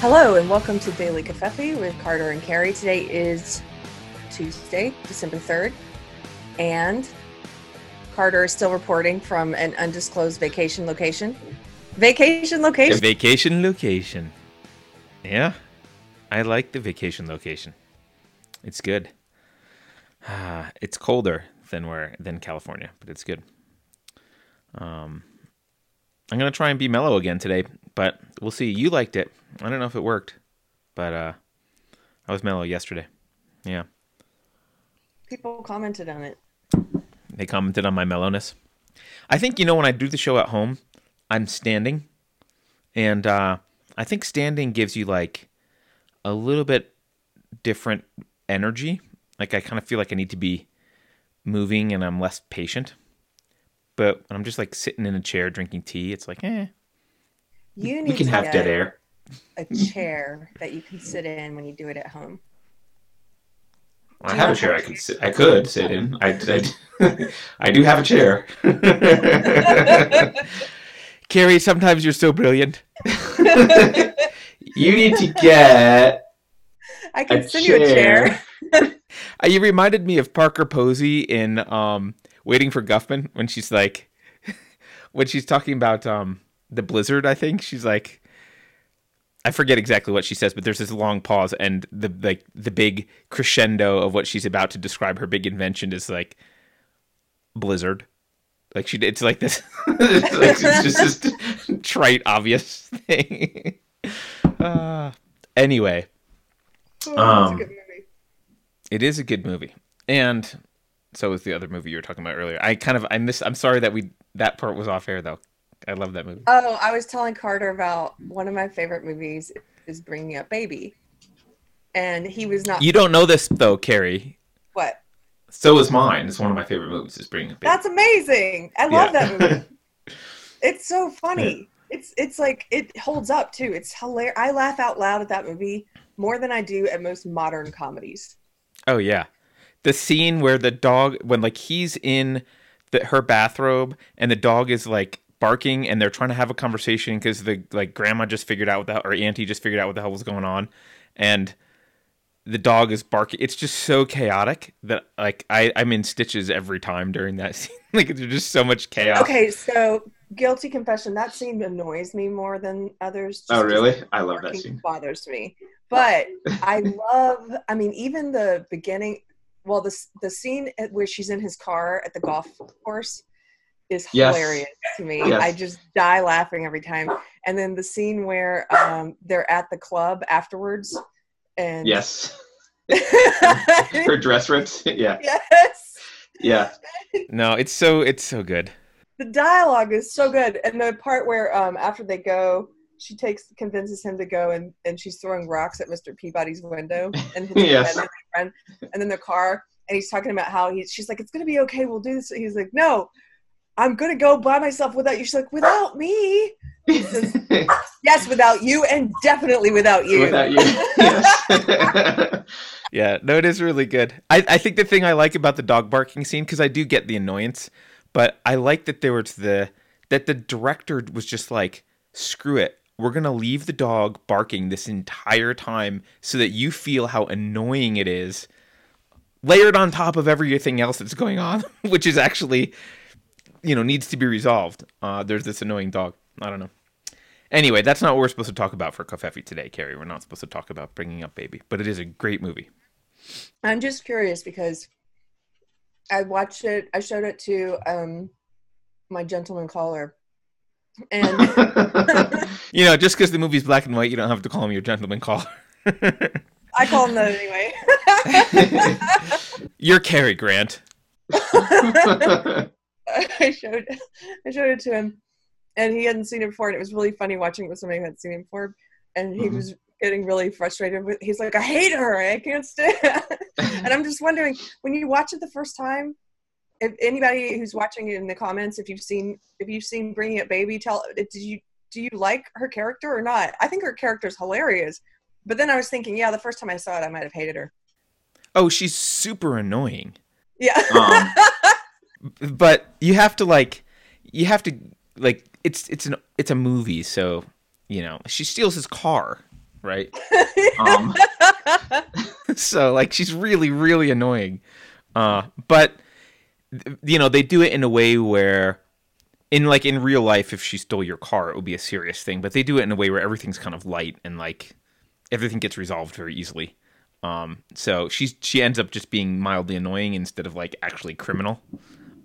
Hello and welcome to Daily Covfefe with Carter and Keri. Today is Tuesday, December 3rd, and Carter is still reporting from an undisclosed vacation location. Vacation location. vacation location. Yeah, I like the vacation location. It's good. Ah, it's colder than where than California, but it's good. Um, I'm gonna try and be mellow again today, but we'll see. You liked it. I don't know if it worked, but uh, I was mellow yesterday. Yeah, People commented on it. they commented on my mellowness. I think you know when I do the show at home, I'm standing, and uh, I think standing gives you like a little bit different energy. Like I kind of feel like I need to be moving, and I'm less patient. But when I'm just like sitting in a chair drinking tea, it's like, eh. You need We can to have get dead air. a chair that you can sit in when you do it at home. I have a chair I could sit. I could sit in. I, I, I do have a chair. Keri, sometimes you're so brilliant. you need to get I can a send you a chair. chair. Uh, you reminded me of Parker Posey in um, Waiting for Guffman when she's like, when she's talking about um, the blizzard. I think she's like, I forget exactly what she says, but there's this long pause, and the like the big crescendo of what she's about to describe her big invention is like blizzard. Like she, it's like this. it's, like, it's just this trite, obvious thing. uh, anyway. Oh, Um, a good movie. It is a good movie, and so is the other movie you were talking about earlier. I kind of I miss. I'm sorry that we that part was off air though. I love that movie. Oh, I was telling Carter about one of my favorite movies is Bringing Up Baby, and he was not. You don't know this though, Keri. what? So is mine. It's one of my favorite movies. Is Bringing Up Baby. That's amazing. I love Yeah. that movie. It's so funny. It's it's like it holds up too. It's hilarious. I laugh out loud at that movie more than I do at most modern comedies. Oh yeah, the scene where the dog when like he's in the, her bathrobe and the dog is like barking and they're trying to have a conversation because the like grandma just figured out what the hell, or auntie just figured out what the hell was going on, and the dog is barking. It's just so chaotic that like I I'm in stitches every time during that scene. like there's just so much chaos. Okay, so guilty confession. That scene annoys me more than others. just oh 'cause really? I love that barking scene. bothers me. But I love. I mean, even the beginning. Well, the the scene where she's in his car at the golf course is Yes. hilarious to me. Yes. I just die laughing every time. And then the scene where um, they're at the club afterwards, and Yes. yes, Her dress rips. Yeah. Yes. Yeah. No, it's so it's so good. the dialogue is so good, and the part where um, after they go. She takes convinces him to go and, and she's throwing rocks at Mr. Peabody's window and his Yes. friend, and then the car and he's talking about how he's she's like it's gonna be okay we'll do this he's like no I'm gonna go by myself without you she's like without me yes without you and definitely without you Without you. Yes. Yeah, no, it is really good. I, I think the thing I like about the dog barking scene because I do get the annoyance, but I like that there was the that the director was just like, screw it, we're gonna leave the dog barking this entire time so that you feel how annoying it is, layered on top of everything else that's going on, which is actually, you know, needs to be resolved. Uh, there's this annoying dog. I don't know. Anyway, that's not what we're supposed to talk about for Covfefe today, Keri. We're not supposed to talk about bringing up baby, but it is a great movie. I'm just curious because I watched it I showed it to um my gentleman caller and You know, just because the movie's black and white, you don't have to call him your gentleman caller. I call him that anyway You're Cary Grant. I showed I showed it to him, and he hadn't seen it before, and it was really funny watching it with somebody who hadn't seen it before, and he Mhm. was getting really frustrated with. He's like, "I hate her. I can't stand." and I'm just wondering when you watch it the first time. If anybody who's watching it in the comments, if you've seen if you've seen Bringing It Baby, tell did you do you like her character or not? I think her character's hilarious, but then I was thinking, yeah, the first time I saw it, I might have hated her. Oh, she's super annoying. Yeah. Um, But you have to like you have to like it's it's an it's a movie, so you know, she steals his car. right? Um, so like she's really really annoying. Uh, but you know they do it in a way where in like in real life if she stole your car it would be a serious thing but they do it in a way where everything's kind of light and like everything gets resolved very easily um so she's she ends up just being mildly annoying instead of like actually criminal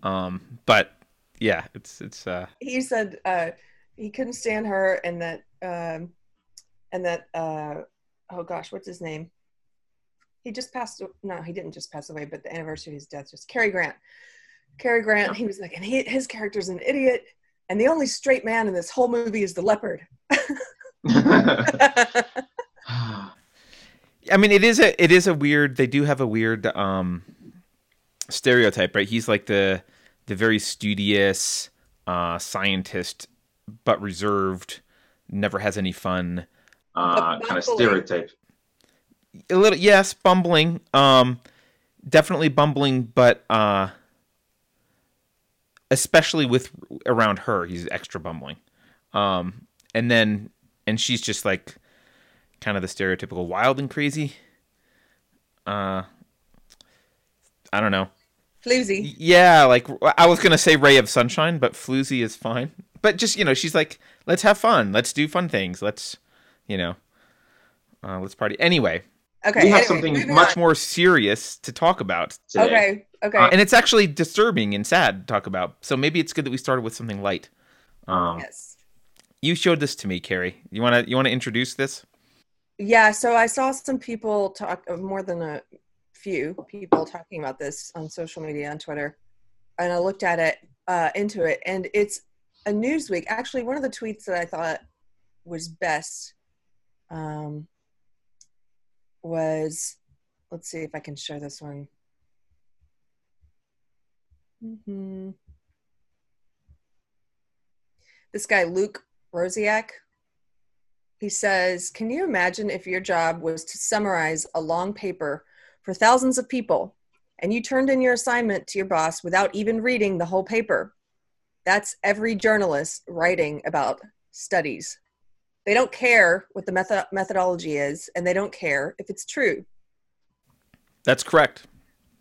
um but yeah it's it's uh he said uh, he couldn't stand her and that um, and that uh, oh gosh what's his name he just passed no he didn't just pass away but the anniversary of his death just Cary Grant Cary Grant he was like and he, his character's an idiot and the only straight man in this whole movie is the leopard I mean, it is a it is a weird. They do have a weird um, stereotype, right? He's like the the very studious uh, scientist, but reserved, never has any fun. uh, kind of stereotype. A little, yes, bumbling. Um, definitely bumbling, but uh, especially with around her, he's extra bumbling. Um, and then and she's just like kind of the stereotypical wild and crazy. Uh, I don't know. Floozy Yeah, like I was gonna say ray of sunshine, but floozy is fine. But just you know, she's like, let's have fun, let's do fun things, let's, you know, uh, let's party. Anyway, okay We have anyway, something much on. more serious to talk about, Today. okay okay Uh, and it's actually disturbing and sad to talk about. So maybe it's good that we started with something light. Um, yes You showed this to me, Keri. You wanna you wanna introduce this? Yeah, so I saw some people talk, uh, more than a few people talking about this on social media, on Twitter, and I looked at it, uh, into it, and it's a Newsweek. Actually, one of the tweets that I thought was best um, was, let's see if I can share this one. hmm This guy, Luke Rosiak, he says, Can you imagine if your job was to summarize a long paper for thousands of people and you turned in your assignment to your boss without even reading the whole paper? That's every journalist writing about studies. They don't care what the method- methodology is, and they don't care if it's true. That's correct.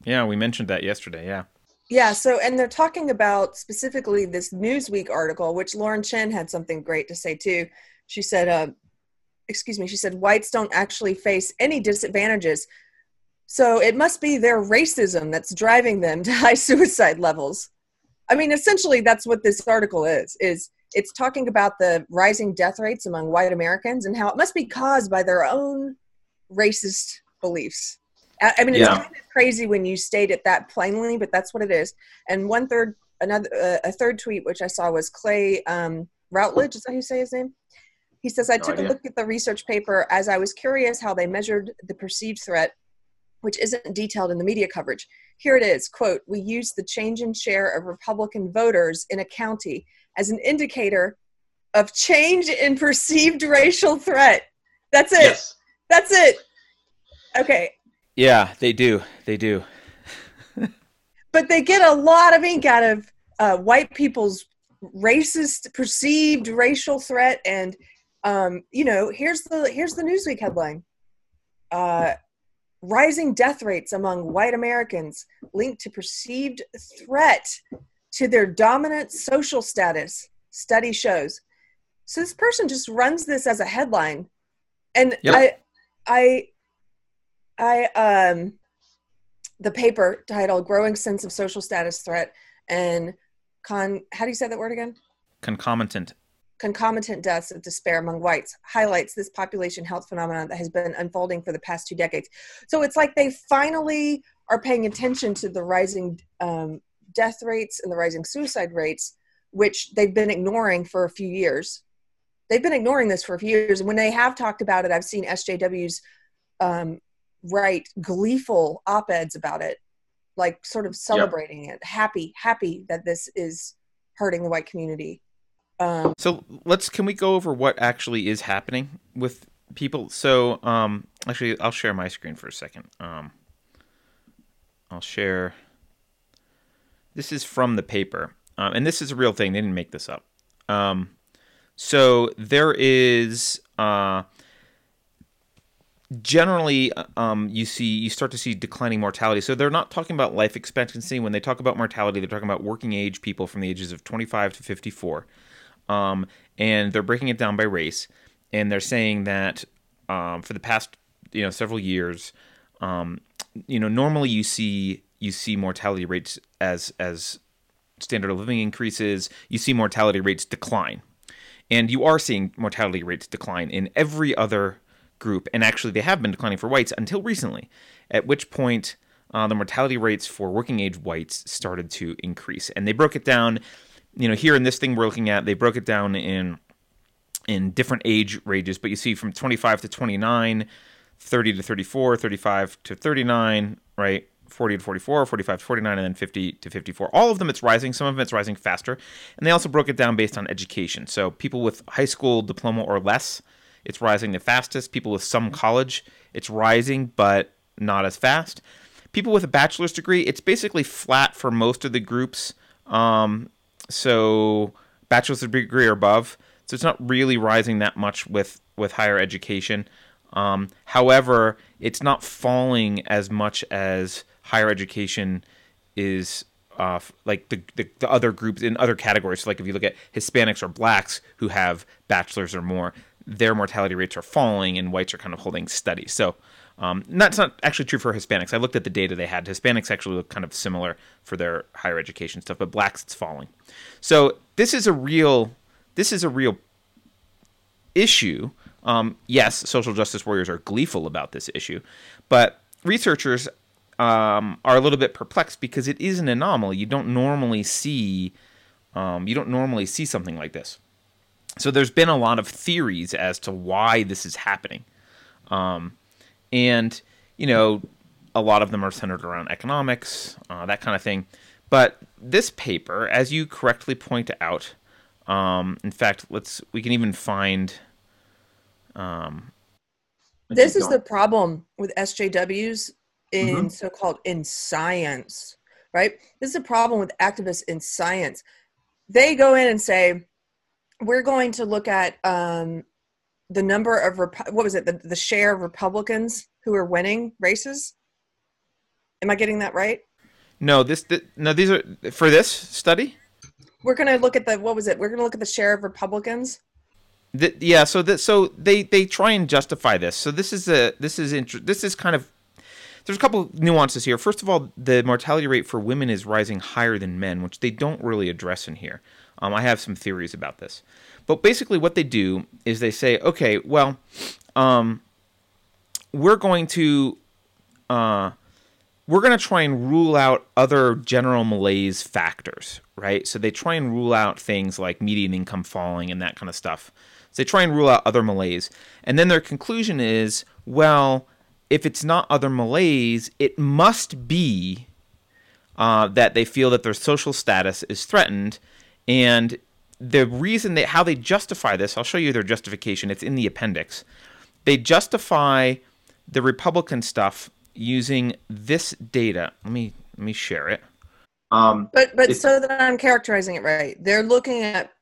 Yeah, we mentioned that yesterday. Yeah. Yeah, so, and they're talking about specifically this Newsweek article, which Lauren Chen had something great to say too. She said, uh, excuse me, she said, whites don't actually face any disadvantages. So it must be their racism that's driving them to high suicide levels. I mean, essentially, that's what this article is, is it's talking about the rising death rates among white Americans and how it must be caused by their own racist beliefs. I mean, it's Yeah. kind of crazy when you state it that plainly, but that's what it is. And one third, another, uh, a third tweet which I saw was Clay um, Routledge. Is that how you say his name? He says, "I No took idea. a look at the research paper as I was curious how they measured the perceived threat, which isn't detailed in the media coverage. Here it is: quote, We use the change in share of Republican voters in a county as an indicator of change in perceived racial threat. That's it. yes. That's it. Okay, Yeah, they do. They do. but they get a lot of ink out of uh, white people's racist perceived racial threat and um, you know here's the here's the newsweek headline uh, rising death rates among white americans linked to perceived threat to their dominant social status study shows so this person just runs this as a headline and Yep. i i i um the paper titled growing sense of social status threat and con how do you say that word again Concomitant. Concomitant deaths of despair among whites highlights this population health phenomenon that has been unfolding for the past two decades. So it's like they finally are paying attention to the rising um, death rates and the rising suicide rates which they've been ignoring for a few years. They've been ignoring this for a few years. And when they have talked about it i've seen sjws um, write gleeful op-eds about it like sort of celebrating it. Happy happy that this is hurting the white community um, So let's can we go over what actually is happening with people? So um actually I'll share my screen for a second. Um I'll share this is from the paper. Um, and this is a real thing. They didn't make this up. Um so there is uh generally um, you see you start to see declining mortality so they're not talking about life expectancy when they talk about mortality they're talking about working age people from the ages of 25 to 54 um, and they're breaking it down by race and they're saying that um, for the past you know several years um, you know normally you see you see mortality rates as as standard of living increases. You see mortality rates decline. And you are seeing mortality rates decline in every other group, and actually they have been declining for whites until recently, at which point uh, the mortality rates for working age whites started to increase. And they broke it down, you know, here in this thing we're looking at, they broke it down in in different age ranges, but you see from 25 to 29, 30 to 34, 35 to 39, right? 40 to 44, 45 to 49, and then 50 to 54. All of them, it's rising. Some of them, it's rising faster. And they also broke it down based on education. So people with high school diploma or less, it's rising the fastest. People with some college, it's rising, but not as fast. People with a bachelor's degree, it's basically flat for most of the groups. Um, so bachelor's degree or above. So it's not really rising that much with with higher education. Um, however, it's not falling as much as higher education is uh, like the, the, the other groups in other categories. So like if you look at Hispanics or blacks who have bachelors or more, their mortality rates are falling and whites are kind of holding steady. So um, that's not actually true for Hispanics. I looked at the data they had. Hispanics actually look kind of similar for their higher education stuff, but blacks it's falling. So this is a real this is a real issue. Um, yes, social justice warriors are gleeful about this issue, but researchers um, are a little bit perplexed because it is an anomaly. You don't normally see um, you don't normally see something like this. So there's been a lot of theories as to why this is happening, um, and you know a lot of them are centered around economics, uh, that kind of thing. But this paper, as you correctly point out, um, in fact, let's we can even find. Um, this is the problem with SJWs in mm-hmm. so-called in science right this is a problem with activists in science they go in and say we're going to look at um, the number of what was it? The, the share of republicans who are winning races? Am i getting that right? No this, this no these are for this study? We're going to look at the what was it? We're going to look at the share of republicans? The, yeah so that so they they try and justify this. So this is a this is inter- this is kind of there's a couple nuances here. First of all, the mortality rate for women is rising higher than men, which they don't really address in here. Um, I have some theories about this. But basically, what they do is they say, okay, well, um, we're going to. Uh, we're going to try and rule out other general malaise factors, right? So they try and rule out things like median income falling and that kind of stuff. So they try and rule out other malaise. And then their conclusion is, well, if it's not other malaise, it must be uh, that they feel that their social status is threatened. And the reason they, how they justify this, I'll show you their justification. It's in the appendix. They justify the Republican stuff using this data. Let me let me share it. Um, but but so that I'm characterizing it right, they're looking at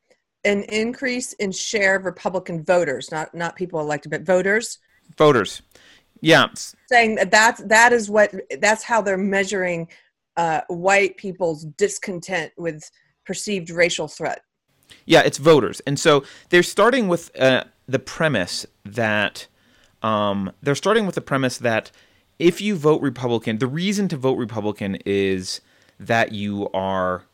an increase in share of Republican voters, not not people elected, but voters. Voters. Yeah. Saying that that's, that is what, that's how they're measuring uh, white people's discontent with perceived racial threat. Yeah, it's voters. And so they're starting with uh, the premise that um, they're starting with the premise that if you vote Republican, the reason to vote Republican is that you are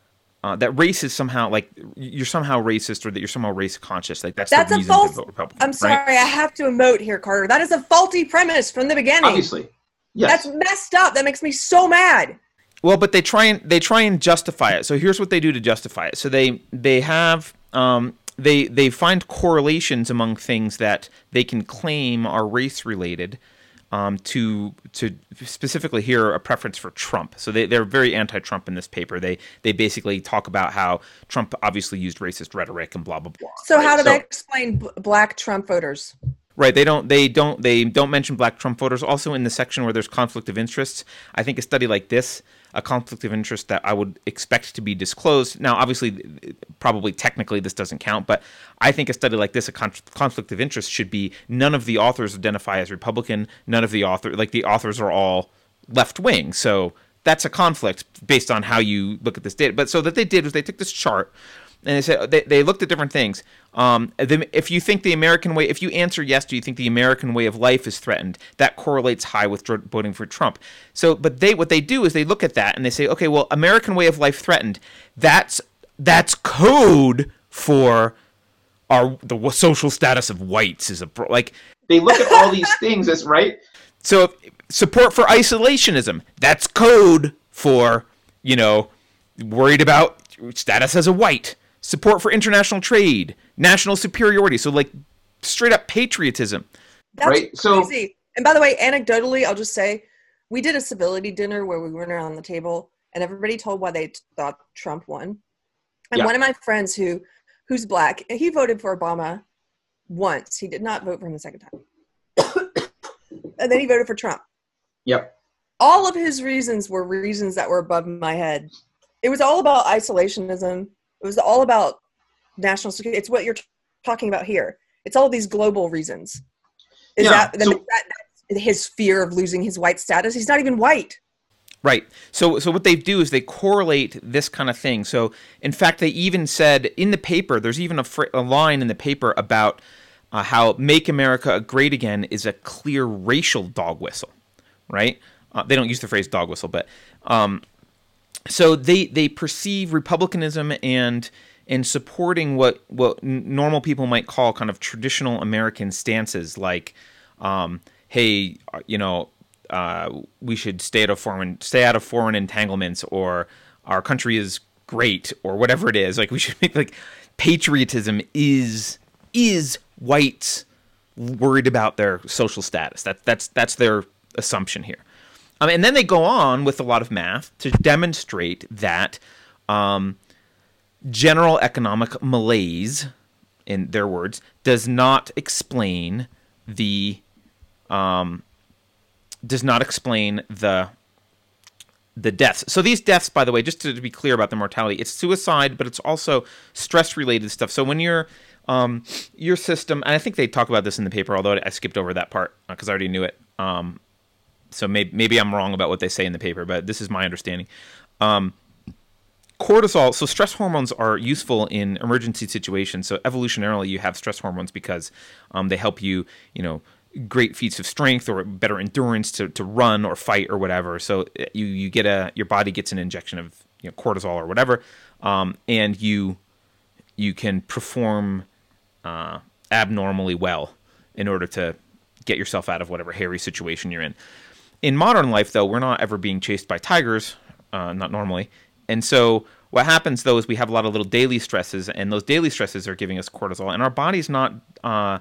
uh, that race is somehow like you're somehow racist or that you're somehow race conscious. Like that's, that's the reason a false, to vote Republican. I'm sorry, right? I have to emote here, Carter. That is a faulty premise from the beginning. Obviously, yes. That's messed up. That makes me so mad. Well, but they try and they try and justify it. So here's what they do to justify it. So they they have um, they they find correlations among things that they can claim are race related um, to to specifically here a preference for Trump. So they, they're very anti-Trump in this paper. They they basically talk about how Trump obviously used racist rhetoric and blah blah blah. So right? how do so, they explain b- black Trump voters? Right. They don't. They don't. They don't mention Black Trump voters. Also, in the section where there's conflict of interests, I think a study like this, a conflict of interest that I would expect to be disclosed. Now, obviously, probably technically this doesn't count, but I think a study like this, a con- conflict of interest, should be none of the authors identify as Republican. None of the author, like the authors, are all left wing. So that's a conflict based on how you look at this data. But so that they did was they took this chart and they said they, they looked at different things. Um, the, if you think the American way, if you answer yes, do you think the American way of life is threatened? That correlates high with voting for Trump. So, but they what they do is they look at that and they say, okay, well, American way of life threatened. That's that's code for our the social status of whites is a like they look at all these things as right. So support for isolationism. That's code for you know worried about status as a white support for international trade, national superiority. So like straight up patriotism. That's right. So crazy. and by the way, anecdotally, I'll just say we did a civility dinner where we went around the table and everybody told why they thought Trump won. And yeah. one of my friends who who's black, he voted for Obama once. He did not vote for him the second time. and then he voted for Trump. Yep. All of his reasons were reasons that were above my head. It was all about isolationism it was all about national security. It's what you're t- talking about here. It's all these global reasons. Is yeah, that, so, that his fear of losing his white status? He's not even white. Right. So so what they do is they correlate this kind of thing. So in fact, they even said in the paper, there's even a, fr- a line in the paper about uh, how "Make America Great Again" is a clear racial dog whistle. Right. Uh, they don't use the phrase dog whistle, but um, so they they perceive republicanism and and supporting what what normal people might call kind of traditional American stances, like, um, hey, you know, uh, we should stay out of foreign stay out of foreign entanglements, or our country is great, or whatever it is. Like we should make like patriotism is is whites worried about their social status. That that's that's their assumption here. Um, and then they go on with a lot of math to demonstrate that um, general economic malaise, in their words, does not explain the um, does not explain the the deaths. So these deaths, by the way, just to, to be clear about the mortality, it's suicide, but it's also stress related stuff. So when you're um, your system, and I think they talk about this in the paper, although I skipped over that part because uh, I already knew it. Um, so maybe maybe I'm wrong about what they say in the paper, but this is my understanding. Um, cortisol. So stress hormones are useful in emergency situations. So evolutionarily, you have stress hormones because um, they help you, you know, great feats of strength or better endurance to, to run or fight or whatever. So uh, you you get a your body gets an injection of you know, cortisol or whatever, um, and you you can perform uh, abnormally well in order to get yourself out of whatever hairy situation you're in. In modern life, though, we're not ever being chased by tigers, uh, not normally. And so what happens though is we have a lot of little daily stresses, and those daily stresses are giving us cortisol, and our body's not. Uh,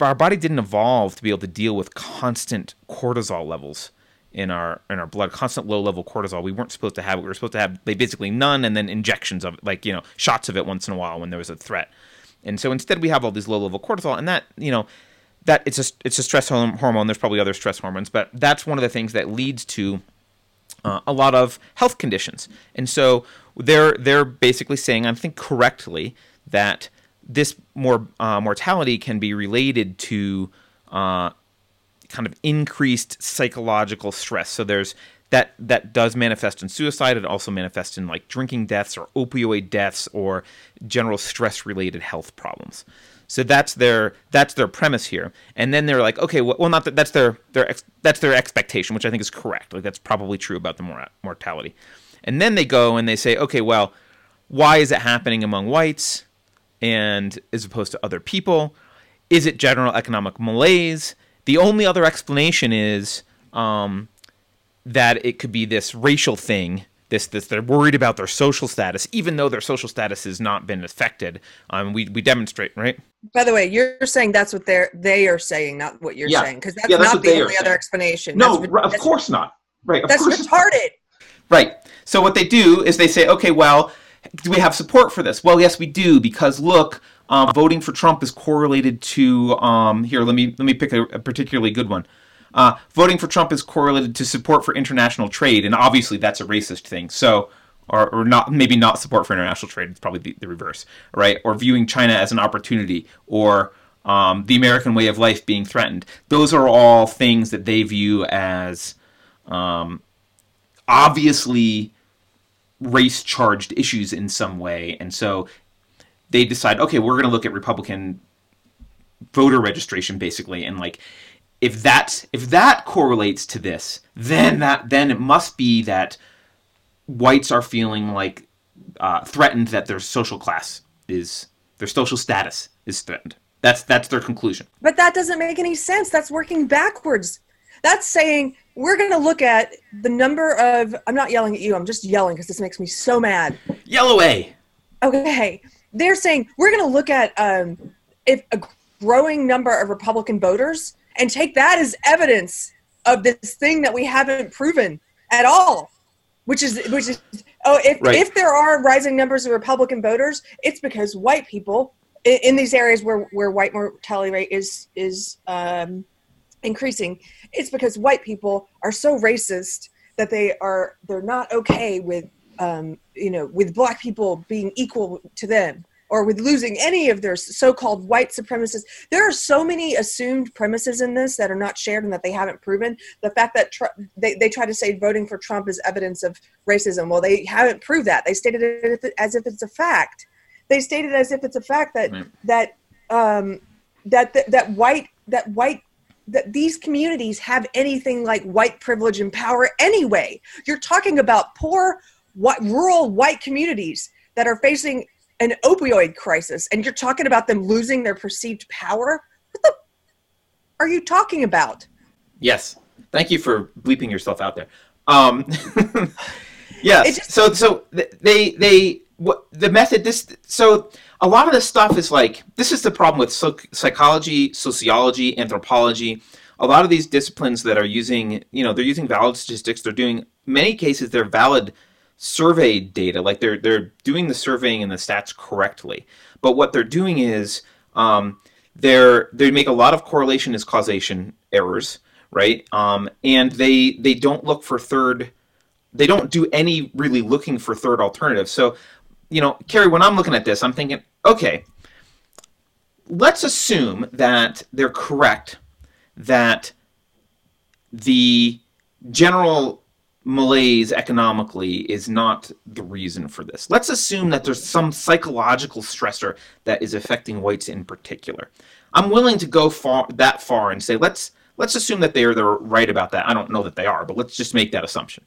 our body didn't evolve to be able to deal with constant cortisol levels in our in our blood, constant low level cortisol. We weren't supposed to have it. We were supposed to have basically none, and then injections of it, like you know shots of it once in a while when there was a threat. And so instead we have all these low level cortisol, and that you know that it's a it's a stress hormone. There's probably other stress hormones, but that's one of the things that leads to uh, a lot of health conditions. And so they're they're basically saying, I think correctly, that this more uh, mortality can be related to uh, kind of increased psychological stress. So there's that that does manifest in suicide. It also manifests in like drinking deaths or opioid deaths or general stress related health problems. So that's their that's their premise here. And then they're like, okay, well, well not that that's their their ex, that's their expectation, which I think is correct. Like that's probably true about the mor- mortality. And then they go and they say, okay, well, why is it happening among whites and as opposed to other people? Is it general economic malaise? The only other explanation is um, that it could be this racial thing this this they're worried about their social status, even though their social status has not been affected. Um, we we demonstrate right. By the way, you're saying that's what they're they are saying, not what you're yeah. saying, because that's, yeah, that's, not the only other explanation. No, that's, of course not. Right, that's retarded. Right. So what they do is they say, okay, well, do we have support for this? Well, yes, we do, because look, um, voting for Trump is correlated to um, here. Let me let me pick a, a particularly good one. Uh, voting for Trump is correlated to support for international trade, and obviously that's a racist thing. So, or, or not maybe not support for international trade. It's probably the, the reverse, right? Or viewing China as an opportunity, or um, the American way of life being threatened. Those are all things that they view as um, obviously race charged issues in some way, and so they decide, okay, we're going to look at Republican voter registration basically, and like if that if that correlates to this, then that then it must be that whites are feeling like uh, threatened that their social class is their social status is threatened. That's that's their conclusion. But that doesn't make any sense. That's working backwards. That's saying we're going to look at the number of. I'm not yelling at you. I'm just yelling because this makes me so mad. Yell away. Okay, they're saying we're going to look at um, if a growing number of Republican voters and take that as evidence of this thing that we haven't proven at all which is which is oh if Right. if there are rising numbers of republican voters it's because white people in, in these areas where where white mortality rate is is um increasing it's because white people are so racist that they are they're not okay with um you know with black people being equal to them or with losing any of their so-called white supremacists. There are so many assumed premises in this that are not shared and that they haven't proven. The fact that Tr- they, they try to say voting for trump is evidence of racism. Well they haven't proved that. They stated it as if it's a fact. They stated as if it's a fact that Right. that um that that, that white that white that these communities have anything like white privilege and power anyway. You're talking about poor what rural white communities that are facing an opioid crisis and you're talking about them losing their perceived power what the are you talking about Yes. Thank you for bleeping yourself out there. Um, yes. Just- so so they they what the method this so a lot of this stuff is like this is the problem with psychology, sociology, anthropology. A lot of these disciplines that are using you know they're using valid statistics. They're doing many cases they're valid survey data like they're they're doing the surveying and the stats correctly. But what they're doing is um, they're they make a lot of correlation is causation errors, right? Um, and they they don't look for third. They don't do any really looking for third alternatives. So, you know, Keri, when I'm looking at this, I'm thinking, okay, let's assume that they're correct that the general malaise economically is not the reason for this. Let's assume that there's some psychological stressor that is affecting whites in particular. I'm willing to go far that far and say let's let's assume that they're they're right about that. I don't know that they are, but let's just make that assumption.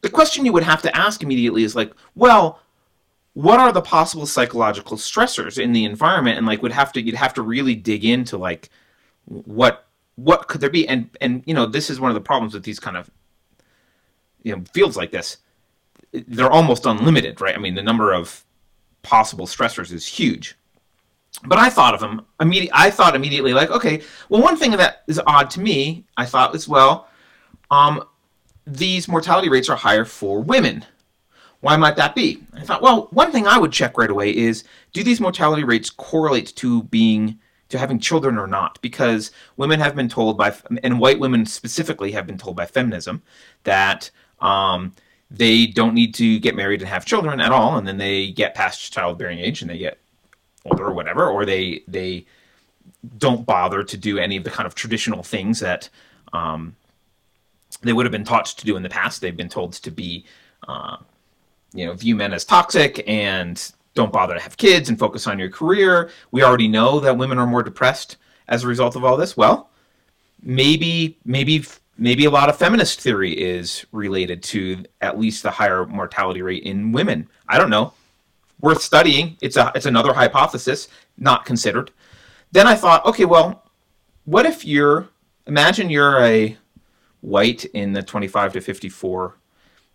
The question you would have to ask immediately is like, well, what are the possible psychological stressors in the environment and like would have to you'd have to really dig into like what what could there be and and you know this is one of the problems with these kind of you know fields like this they're almost unlimited right i mean the number of possible stressors is huge but i thought of them immediately i thought immediately like okay well one thing that is odd to me i thought was well um these mortality rates are higher for women why might that be? I thought, well, one thing I would check right away is do these mortality rates correlate to being to having children or not? Because women have been told by, and white women specifically have been told by feminism that um, they don't need to get married and have children at all, and then they get past childbearing age and they get older or whatever, or they they don't bother to do any of the kind of traditional things that um, they would have been taught to do in the past. They've been told to be uh, you know view men as toxic and don't bother to have kids and focus on your career we already know that women are more depressed as a result of all this well maybe maybe maybe a lot of feminist theory is related to at least the higher mortality rate in women. I don't know. Worth studying. It's a it's another hypothesis not considered. Then i thought okay well what if you're imagine you're a white in the 25 to 54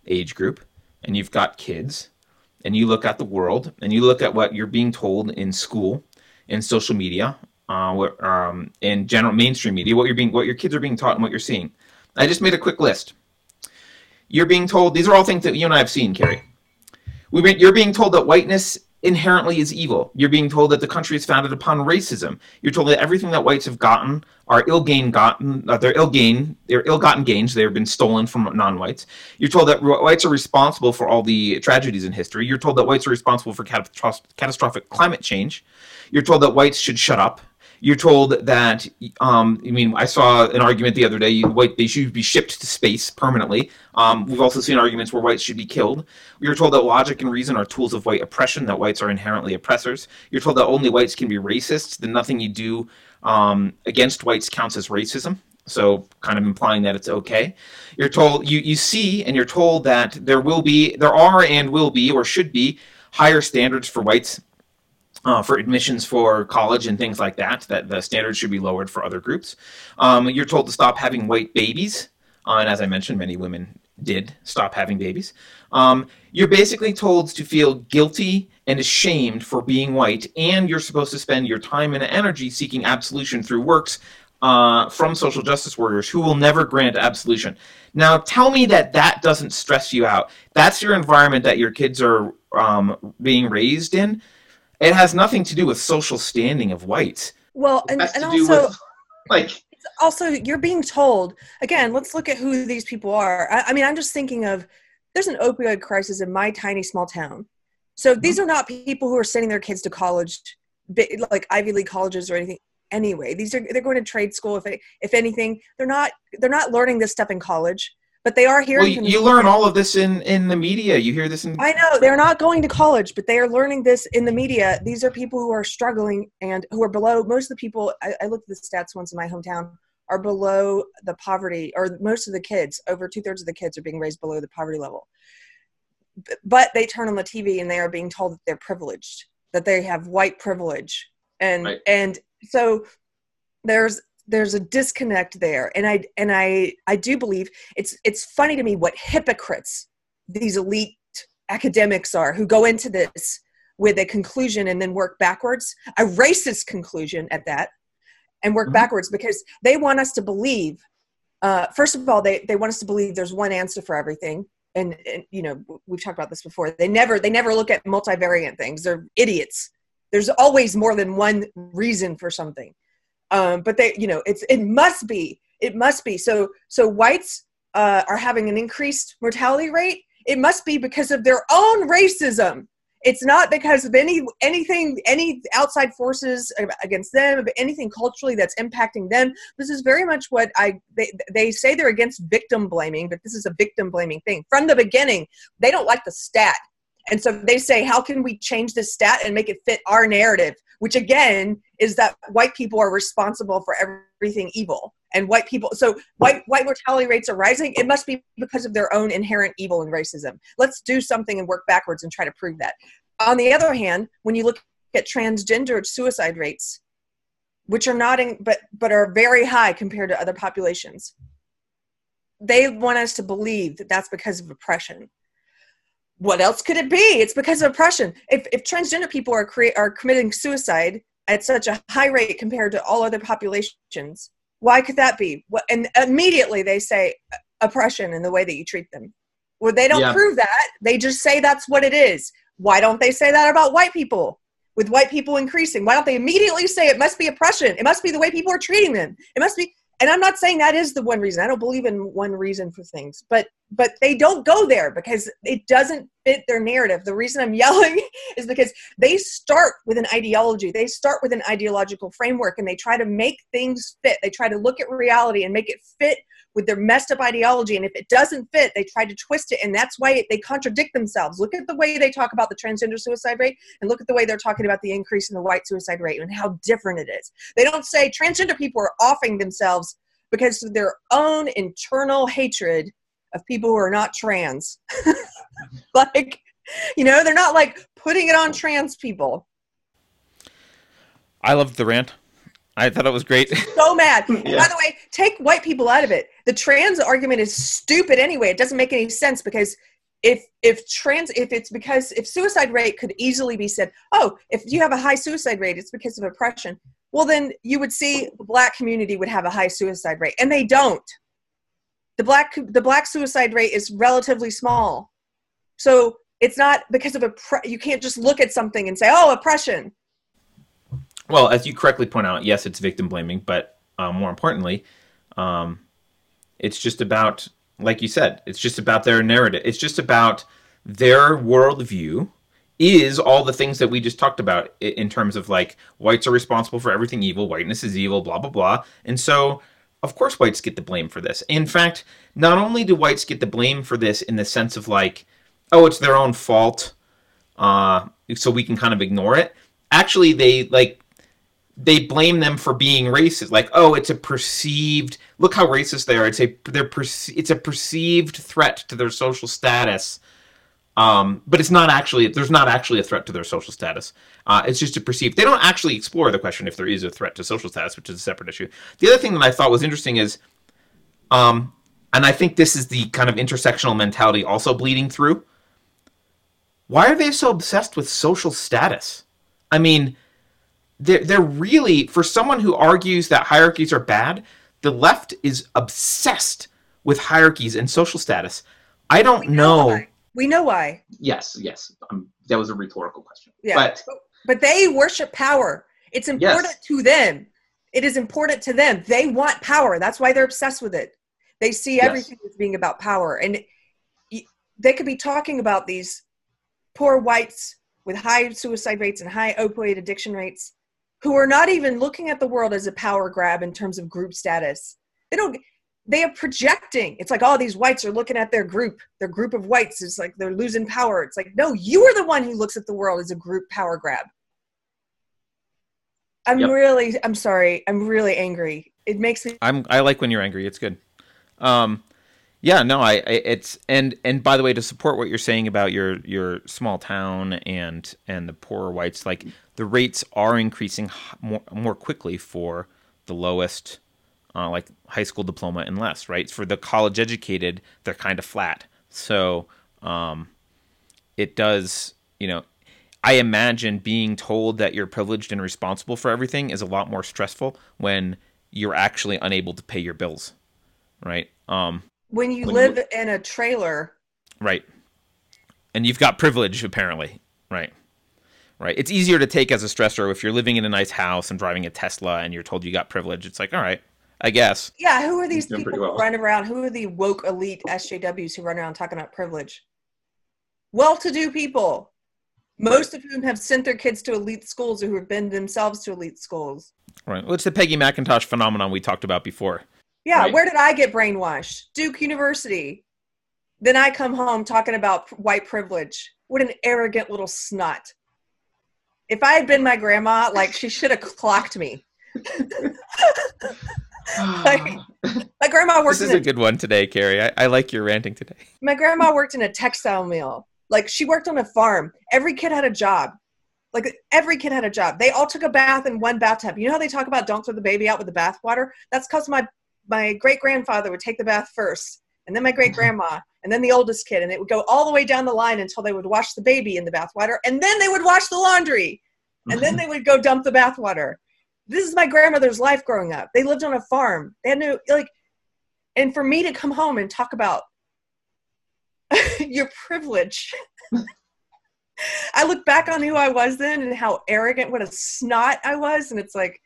age group and you've got kids and you look at the world and you look at what you're being told in school in social media uh, um, in general mainstream media what you're being what your kids are being taught and what you're seeing i just made a quick list you're being told these are all things that you and i have seen keri we you're being told that whiteness inherently is evil. You're being told that the country is founded upon racism. You're told that everything that whites have gotten are ill gain gotten. Uh, they're ill gain. They're ill gotten gains. They've been stolen from non-whites. You're told that whites are responsible for all the tragedies in history. You're told that whites are responsible for catastrophic climate change. You're told that whites should shut up you're told that um, I mean I saw an argument the other day white they should be shipped to space permanently. Um, we've also seen arguments where whites should be killed. You're told that logic and reason are tools of white oppression, that whites are inherently oppressors. You're told that only whites can be racists, that nothing you do um, against whites counts as racism. So kind of implying that it's okay. You're told you, you see and you're told that there will be there are and will be or should be higher standards for whites uh, for admissions for college and things like that, that the standards should be lowered for other groups. Um, you're told to stop having white babies, uh, and as I mentioned, many women did stop having babies. Um, you're basically told to feel guilty and ashamed for being white, and you're supposed to spend your time and energy seeking absolution through works uh, from social justice warriors who will never grant absolution. Now, tell me that that doesn't stress you out. That's your environment that your kids are um, being raised in it has nothing to do with social standing of whites. Well, and, and also, with, like, also you're being told again. Let's look at who these people are. I, I, mean, I'm just thinking of there's an opioid crisis in my tiny small town. So these mm-hmm. are not people who are sending their kids to college, like Ivy League colleges or anything. Anyway, these are they're going to trade school. If if anything, they're not they're not learning this stuff in college but they are hearing. Well, you learn all of this in in the media. You hear this in. I know they're not going to college, but they are learning this in the media. These are people who are struggling and who are below. Most of the people I, I looked at the stats once in my hometown are below the poverty, or most of the kids, over two thirds of the kids are being raised below the poverty level. But they turn on the TV and they are being told that they're privileged, that they have white privilege, and right. and so there's there's a disconnect there. And i and i i do believe it's it's funny to me what hypocrites these elite academics are who go into this with a conclusion and then work backwards a racist conclusion at that and work mm-hmm. backwards because they want us to believe uh, first of all they, they want us to believe there's one answer for everything. And, and you know we've talked about this before. They never they never look at multivariant things. They're idiots. There's always more than one reason for something um, but they you know it's it must be it must be. So so whites uh, are having an increased mortality rate. It must be because of their own racism. It's not because of any anything any outside forces against them anything culturally that's impacting them. This is very much what i they, they say they're against victim blaming but this is a victim blaming thing. From the beginning they don't like the stat. And so they say how can we change this stat and make it fit our narrative which again is that white people are responsible for everything evil. And white people so white white mortality rates are rising. It must be because of their own inherent evil and racism. Let's do something and work backwards and try to prove that. On the other hand when you look at transgendered suicide rates which are not in, but but are very high compared to other populations they want us to believe that that's because of oppression what else could it be? It's because of oppression. If, if transgender people are create are committing suicide at such a high rate compared to all other populations, why could that be? What, and immediately they say uh, oppression in the way that you treat them. Well, they don't yeah. prove that. They just say that's what it is. Why don't they say that about white people? With white people increasing, why don't they immediately say it must be oppression? It must be the way people are treating them. It must be and i'm not saying that is the one reason. I don't believe in one reason for things but but they don't go there because it doesn't fit their narrative. The reason i'm yelling is because they start with an ideology. They start with an ideological framework and they try to make things fit. They try to look at reality and make it fit with their messed up ideology. And if it doesn't fit, they try to twist it. And that's why they contradict themselves. Look at the way they talk about the transgender suicide rate and look at the way they're talking about the increase in the white suicide rate and how different it is. They don't say transgender people are offing themselves because of their own internal hatred of people who are not trans. like, you know, they're not like putting it on trans people. I loved the rant. I thought it was great. So mad. yeah. By the way, take white people out of it. The trans argument is stupid anyway. It doesn't make any sense because if if trans if it's because if suicide rate could easily be said, oh, if you have a high suicide rate, it's because of oppression. Well, then you would see the black community would have a high suicide rate, and they don't. The black the black suicide rate is relatively small. So it's not because of a you can't just look at something and say oh oppression well as you correctly point out yes it's victim blaming but uh, more importantly um, it's just about like you said it's just about their narrative it's just about their worldview is all the things that we just talked about in terms of like whites are responsible for everything evil whiteness is evil blah blah blah and so of course whites get the blame for this in fact not only do whites get the blame for this in the sense of like oh, it's their own fault, uh, so we can kind of ignore it. Actually, they like they blame them for being racist. Like, oh, it's a perceived. Look how racist they are. It's a they're perce- it's a perceived threat to their social status. Um, but it's not actually there's not actually a threat to their social status. Uh, it's just a perceived. They don't actually explore the question if there is a threat to social status, which is a separate issue. The other thing that I thought was interesting is, um, and I think this is the kind of intersectional mentality also bleeding through. Why are they so obsessed with social status? I mean, they're, they're really, for someone who argues that hierarchies are bad, the left is obsessed with hierarchies and social status. I don't we know. know we know why. Yes, yes. Um, that was a rhetorical question. Yeah. But, but they worship power. It's important yes. to them. It is important to them. They want power. That's why they're obsessed with it. They see everything yes. as being about power. And they could be talking about these poor whites with high suicide rates and high opioid addiction rates who are not even looking at the world as a power grab in terms of group status. They don't they are projecting. It's like, oh, these whites are looking at their group, their group of whites. It's like they're losing power. It's like, no, you are the one who looks at the world as a group power grab. I'm yep. really, I'm sorry, I'm really angry. It makes me. I'm. I like when you're angry. It's good. Um, yeah, no, I, I, it's and and by the way, to support what you're saying about your your small town and and the poorer whites, like the rates are increasing more more quickly for the lowest, uh, like high school diploma and less, right? For the college educated, they're kind of flat. So um, it does, you know, I imagine being told that you're privileged and responsible for everything is a lot more stressful when you're actually unable to pay your bills, right? Um, when you when live you... in a trailer. Right. And you've got privilege apparently. Right. Right. It's easier to take as a stressor if you're living in a nice house and driving a tesla and you're told you got privilege. It's like all right i guess. Yeah who are these people well. who run around? Who are the woke elite sjws who run around talking about privilege? Well-to-do people. Most right. of whom have sent their kids to elite schools or who have been themselves to elite schools. Right. Well it's the peggy mcintosh phenomenon we talked about before yeah, right? where did I get brainwashed? Duke University. Then I come home talking about white privilege. What an arrogant little snot. If I had been my grandma, like she should have clocked me. like, my grandma worked. This is a, a, good one today, Keri. I, I like your ranting today. My grandma worked in a textile mill. Like she worked on a farm. Every kid had a job. Like every kid had a job. They all took a bath in one bathtub. You know how they talk about don't throw the baby out with the bathwater? That's because my my great grandfather would take the bath first, and then my great grandma, and then the oldest kid, and it would go all the way down the line until they would wash the baby in the bathwater, and then they would wash the laundry, and then they would go dump the bathwater. This is my grandmother's life growing up. They lived on a farm. They had no like, and for me to come home and talk about your privilege. I look back on who I was then and how arrogant, what a snot I was, and it's like,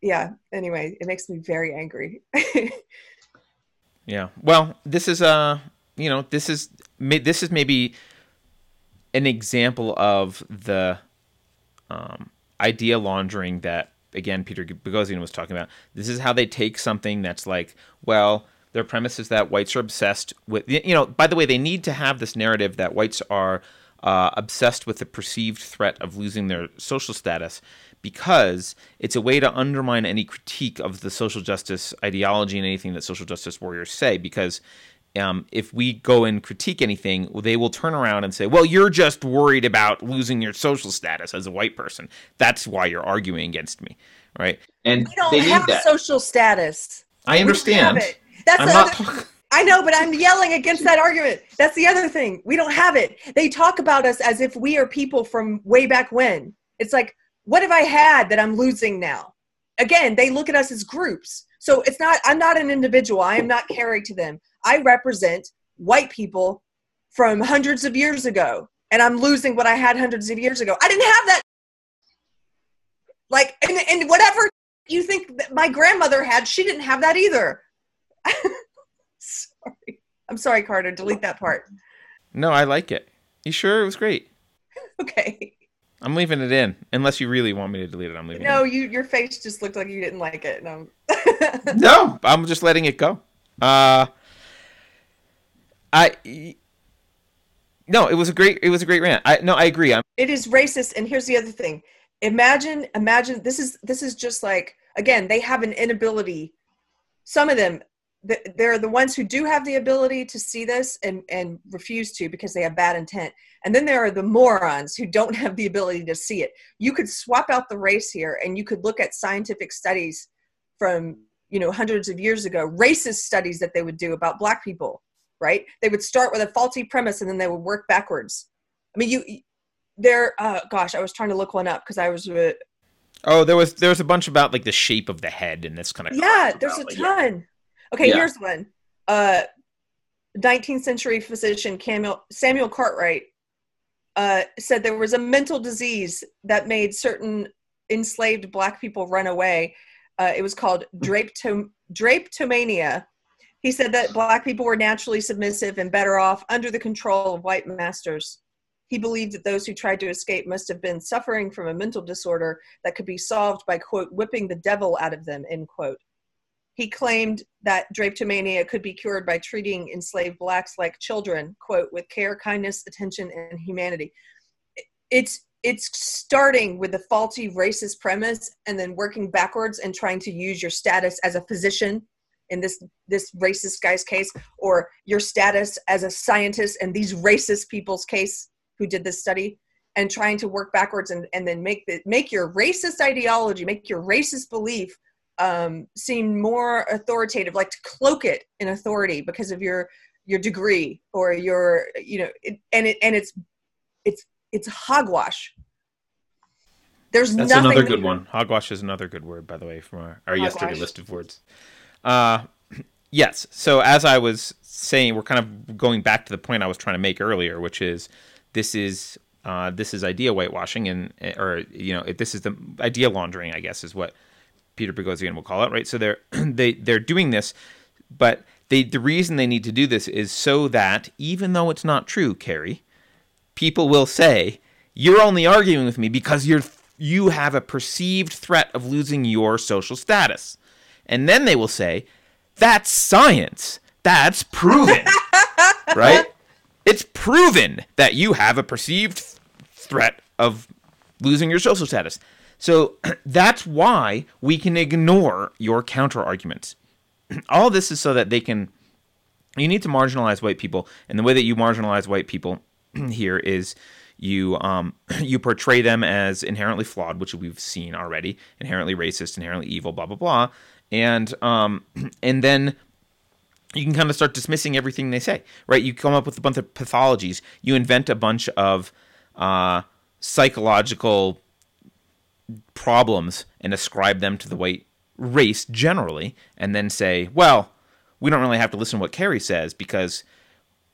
yeah anyway it makes me very angry. Yeah well this is uh you know this is this is maybe an example of the um, idea laundering that again peter boghossian was talking about. This is how they take something that's like well their premise is that whites are obsessed with you know by the way they need to have this narrative that whites are uh, obsessed with the perceived threat of losing their social status because it's a way to undermine any critique of the social justice ideology and anything that social justice warriors say. Because um, if we go and critique anything, they will turn around and say, "Well, you're just worried about losing your social status as a white person. That's why you're arguing against me, right?" And we don't have that. social status. I understand. That's I'm not. Other- I know, but I'm yelling against that argument. That's the other thing. We don't have it. They talk about us as if we are people from way back when. It's like, what have I had that I'm losing now? Again, they look at us as groups. So it's not, I'm not an individual. I am not carried to them. I represent white people from hundreds of years ago and I'm losing what I had hundreds of years ago. I didn't have that. Like, and, and whatever you think that my grandmother had, she didn't have that either. sorry. I'm sorry, Carter. Delete that part. No, I like it. You sure it was great? Okay. I'm leaving it in, unless you really want me to delete it. I'm leaving. No, it you your face just looked like you didn't like it. No. no, I'm just letting it go. Uh, I. No, it was a great. It was a great rant. I no, I agree. I'm. it is racist and here's the other thing imagine imagine this is this is just like again they have an inability some of them th- they're the ones who do have the ability to see this and and refuse to because they have bad intent. And then there are the morons who don't have the ability to see it. You could swap out the race here and you could look at scientific studies from you know hundreds of years ago racist studies that they would do about black people right? They would start with a faulty premise and then they would work backwards. I mean you there uh gosh i was trying to look one up because i was uh, Oh, there was there was a bunch about like the shape of the head and this kind of. yeah there's a ton okay Yeah. here's one. Uh 19th century physician Samuel, samuel cartwright uh, said there was a mental disease that made certain enslaved black people run away. Uh, it was called draptom- drapetomania he said that black people were naturally submissive and better off under the control of white masters. He believed that those who tried to escape must have been suffering from a mental disorder that could be solved by quote whipping the devil out of them end quote he claimed that drapetomania could be cured by treating enslaved blacks like children quote with care kindness attention and humanity. It's it's starting with a faulty racist premise and then working backwards and trying to use your status as a physician in this this racist guy's case or your status as a scientist and these racist people's case who did this study and trying to work backwards and, and then make the make your racist ideology make your racist belief um, seem more authoritative like to cloak it in authority because of your your degree or your you know it, and it and it's it's it's hogwash there's That's nothing another good one. Hogwash is another good word, by the way, from our, our yesterday list of words. Uh, yes. So as I was saying, we're kind of going back to the point I was trying to make earlier, which is this is uh, this is idea whitewashing, and or you know, this is the idea laundering, I guess, is what Peter Boghossian will call it, right? So they're they they're doing this, but they the reason they need to do this is so that even though it's not true, Keri, people will say you're only arguing with me because you're you have a perceived threat of losing your social status. And then they will say, that's science. That's proven. right? It's proven that you have a perceived threat of losing your social status. So that's why we can ignore your counter arguments. All this is so that they can you need to marginalize white people and the way that you marginalize white people here is you um you portray them as inherently flawed which we've seen already inherently racist inherently evil blah blah blah and um and then you can kind of start dismissing everything they say right you come up with a bunch of pathologies you invent a bunch of uh psychological problems and ascribe them to the white race generally and then say well we don't really have to listen to what Keri says because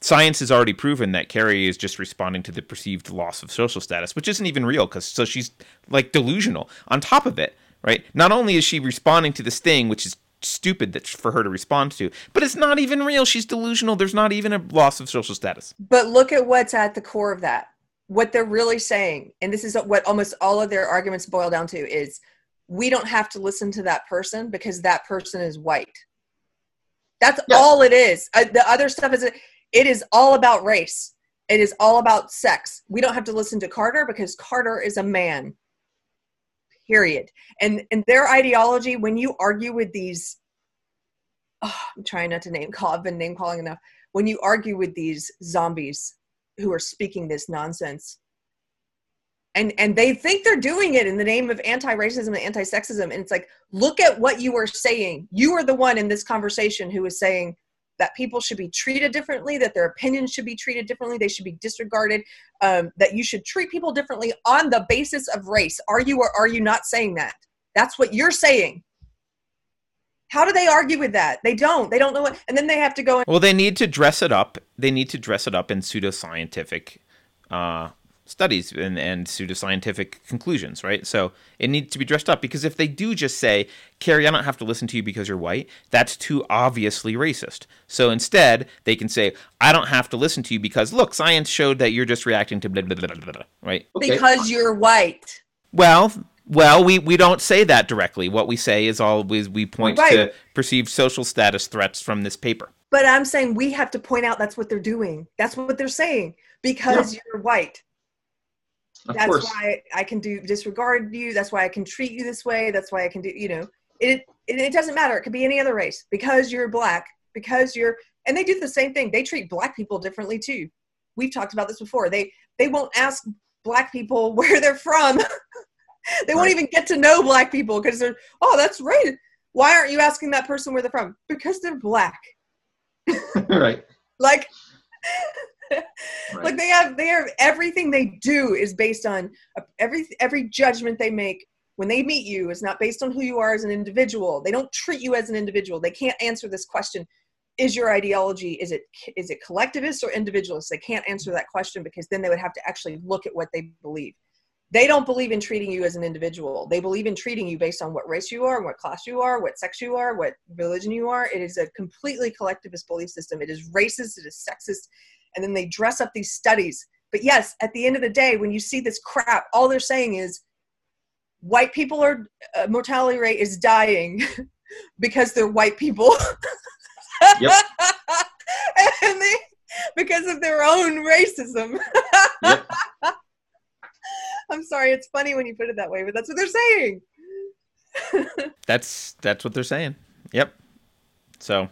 science has already proven that Keri is just responding to the perceived loss of social status, which isn't even real because so she's like delusional. On top of it, right? Not only is she responding to this thing, which is stupid that for her to respond to, but it's not even real. She's delusional. There's not even a loss of social status. But look at what's at the core of that. What they're really saying, and this is what almost all of their arguments boil down to, is we don't have to listen to that person because that person is white. That's Yes. all it is. Uh, the other stuff is it is all about race. It is all about sex. We don't have to listen to Carter because Carter is a man. Period. And and their ideology, when you argue with these, oh, I'm trying not to name call. I've been name calling enough. When you argue with these zombies who are speaking this nonsense, and and they think they're doing it in the name of anti-racism and anti-sexism, and it's like, look at what you are saying. You are the one in this conversation who is saying that people should be treated differently, that their opinions should be treated differently, they should be disregarded, um, that you should treat people differently on the basis of race. Are you or are you not saying that? That's what you're saying. How do they argue with that? They don't. They don't know what. And then they have to go. And, Well, they need to dress it up. They need to dress it up in pseudoscientific uh, studies and, and pseudoscientific conclusions, right? So it needs to be dressed up because if they do just say, Keri, I don't have to listen to you because you're white, that's too obviously racist. So instead, they can say, I don't have to listen to you because, look, science showed that you're just reacting to blah, blah, blah, blah, blah, right? Okay. because you're white. Well, well, we, we don't say that directly. What we say is always we point Right. to perceived social status threats from this paper. But I'm saying we have to point out that's what they're doing. That's what they're saying because you're white. of That's course. why I can do disregard you. That's why I can treat you this way. That's why I can do. You know, it it, it doesn't matter. It could be any other race because you're black. Because you're and they do the same thing. They treat black people differently too. We've talked about this before. They they won't ask black people where they're from. They won't even get to know black people because they're oh that's right. Why aren't you asking that person where they're from? Because they're black. right. Like Right. like they have they have everything they do is based on uh, every every judgment they make when they meet you is not based on who you are as an individual they don't treat you as an individual they can't answer this question is your ideology is it is it collectivist or individualist they can't answer that question because then they would have to actually look at what they believe they don't believe in treating you as an individual they believe in treating you based on what race you are what class you are what sex you are what religion you are it is a completely collectivist belief system it is racist it is sexist and then they dress up these studies. But yes, at the end of the day, when you see this crap, all they're saying is white people are uh, mortality rate is dying because they're white people. Yep. and they because of their own racism. Yep. I'm sorry, it's funny when you put it that way, but that's what they're saying. That's that's what they're saying. Yep. So,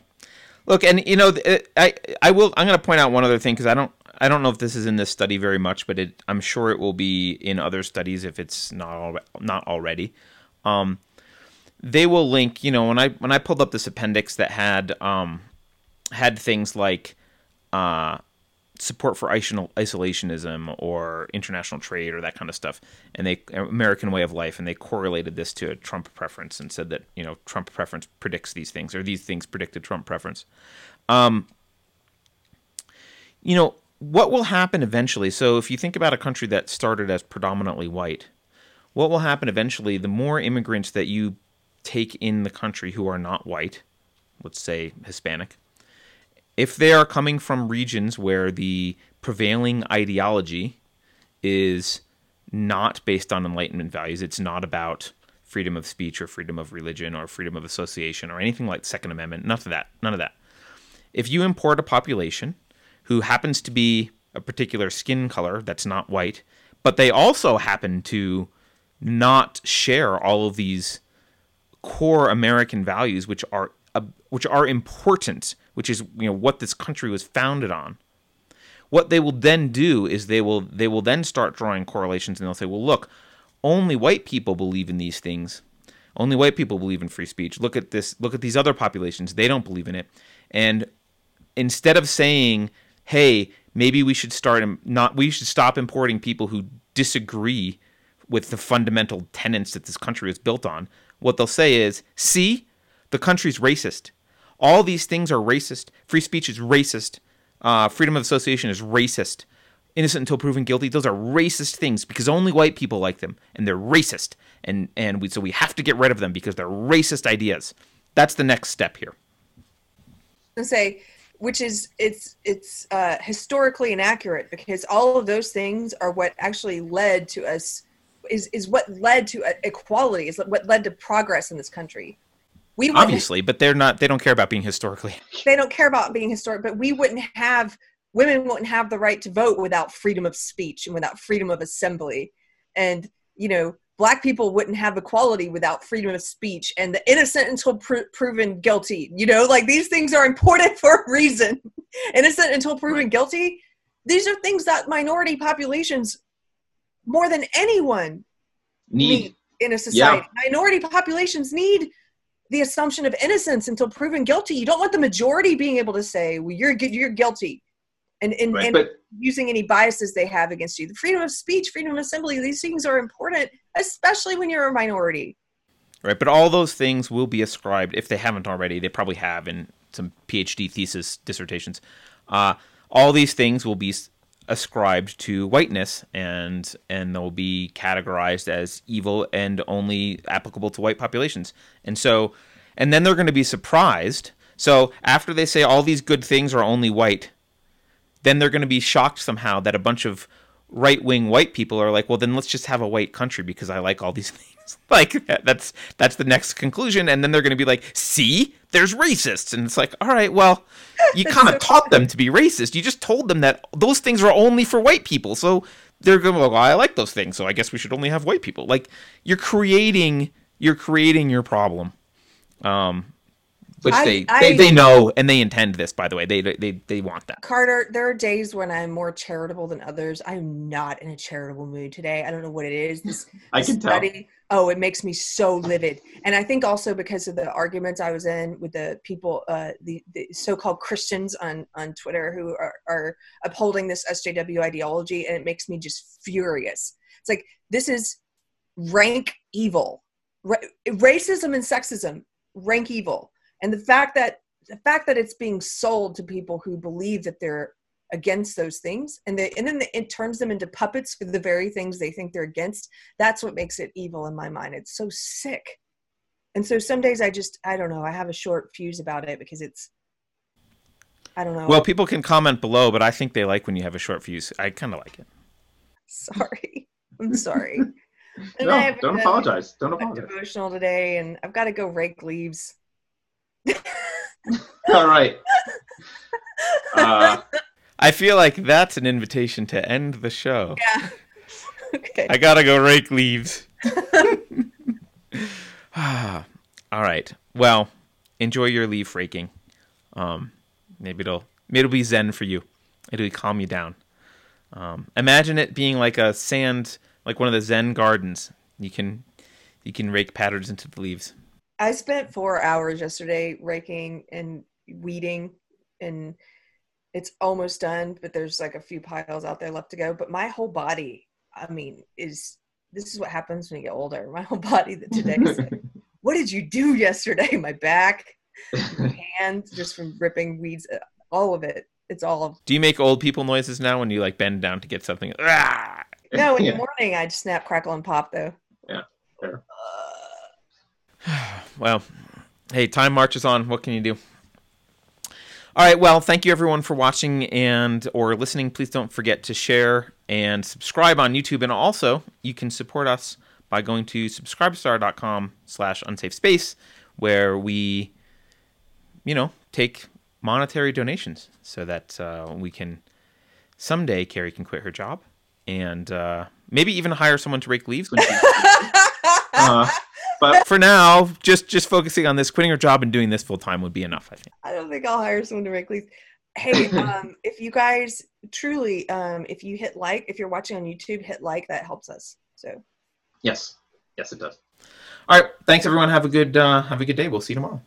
look, and you know, th- I I will. I'm going to point out one other thing because I don't I don't know if this is in this study very much, but it I'm sure it will be in other studies if it's not al- not already. Um, they will link. You know, when I when I pulled up this appendix that had um had things like uh support for isolationism or international trade or that kind of stuff and they american way of life and they correlated this to a trump preference and said that you know trump preference predicts these things or these things predicted trump preference. Um you know what will happen eventually? So if you think about a country that started as predominantly white what will happen eventually? The more immigrants that you take in the country who are not white let's say hispanic if they are coming from regions where the prevailing ideology is not based on enlightenment values it's not about freedom of speech or freedom of religion or freedom of association or anything like second amendment none of that none of that. If you import a population who happens to be a particular skin color that's not white but they also happen to not share all of these core American values, which are uh, which are important, which is you know what this country was founded on. What they will then do is they will they will then start drawing correlations, and they'll say, well, look, only white people believe in these things. Only white people believe in free speech. Look at this. Look at these other populations; they don't believe in it. And instead of saying, "Hey, maybe we should start not we should stop importing people who disagree with the fundamental tenets that this country is built on," what they'll say is, "See, the country's racist. All these things are racist. Free speech is racist. Uh, freedom of association is racist. Innocent until proven guilty. Those are racist things because only white people like them, and they're racist. And and we so we have to get rid of them because they're racist ideas. That's the next step here. and say which is it's it's uh, historically inaccurate because all of those things are what actually led to us is is what led to uh, equality is what led to progress in this country we Obviously, but they're not. They don't care about being historically. they don't care about being historic but we wouldn't have women wouldn't have the right to vote without freedom of speech and without freedom of assembly and you know black people wouldn't have equality without freedom of speech and the innocent until pro- proven guilty you know like these things are important for a reason innocent until proven guilty these are things that minority populations more than anyone Need. in a society. Minority populations need the assumption of innocence until proven guilty. You don't want the majority being able to say, "Well, you're you're guilty," and and, Right. and But using any biases they have against you. The freedom of speech, freedom of assembly, these things are important, especially when you're a minority. right? But all those things will be ascribed if they haven't already. They probably have in some PhD thesis dissertations. Uh, all these things will be ascribed to whiteness and and they'll be categorized as evil and only applicable to white populations. And so and then they're going to be surprised. So after they say all these good things are only white, then they're going to be shocked somehow that a bunch of right-wing white people are like, well then let's just have a white country because I like all these things. like that's that's the next conclusion and then they're going to be like, "See? There's racists." And it's like, "All right, well, you kind of taught them to be racist. You just told them that those things are only for white people." So they're going to go, well, I like those things, so I guess we should only have white people. Like you're creating you're creating your problem. Um which I- they, I- they they know and they intend this by the way. They they they want that. Carter, there are days when I'm more charitable than others. I'm not in a charitable mood today. I don't know what it is. This I this can tell. Oh, it makes me so livid. And I think also because of the arguments I was in with the people, uh, the, the so-called Christians on on Twitter who are, are upholding this SJW ideology, and it makes me just furious. It's like this is rank evil, Ra- racism and sexism, rank evil, and the fact that the fact that it's being sold to people who believe that they're against those things and they, and then it turns them into puppets for the very things they think they're against that's what makes it evil in my mind it's so sick and so some days i just i don't know i have a short fuse about it because it's i don't know Well, people can comment below, but I think they like when you have a short fuse. I kind of like it. sorry i'm sorry No, don't apologize. Don't a apologize. devotional today and i've got to go rake leaves All right. Uh, I feel like that's an invitation to end the show. yeah okay I gotta go rake leaves. All right. Well, enjoy your leaf raking. Um, maybe it'll maybe it'll be zen for you. It'll calm you down. Um, imagine it being like a sand, like one of the Zen gardens. You can you can rake patterns into the leaves. I spent four hours yesterday raking and weeding, and it's almost done. But there's like a few piles out there left to go. But my whole body, I mean, is this is what happens when you get older. My whole body that today is like, what did you do yesterday? My back, hand, just from ripping weeds, uh, all of it. It's all. Do you make old people noises now when you like bend down to get something? Ah! No, in Yeah. the morning I just snap, crackle, and pop though. Yeah, fair. Uh, Well, hey, time marches on. What can you do? All right. Well, thank you everyone for watching and or listening. Please don't forget to share and subscribe on YouTube. And also, you can support us by going to subscribestar.com slash unsafe space, where we, you know, take monetary donations so that uh, we can someday Keri can quit her job and uh, maybe even hire someone to rake leaves. uh, but For now, just just focusing on this, quitting her job and doing this full time would be enough. I think. I don't think I'll hire someone to make leaves. Hey, um, if you guys truly, um, if you hit like, if you're watching on YouTube, hit like. That helps us. So. yes, yes, it does. All right. Thanks, everyone. Have a good uh, have a good day. We'll see you tomorrow.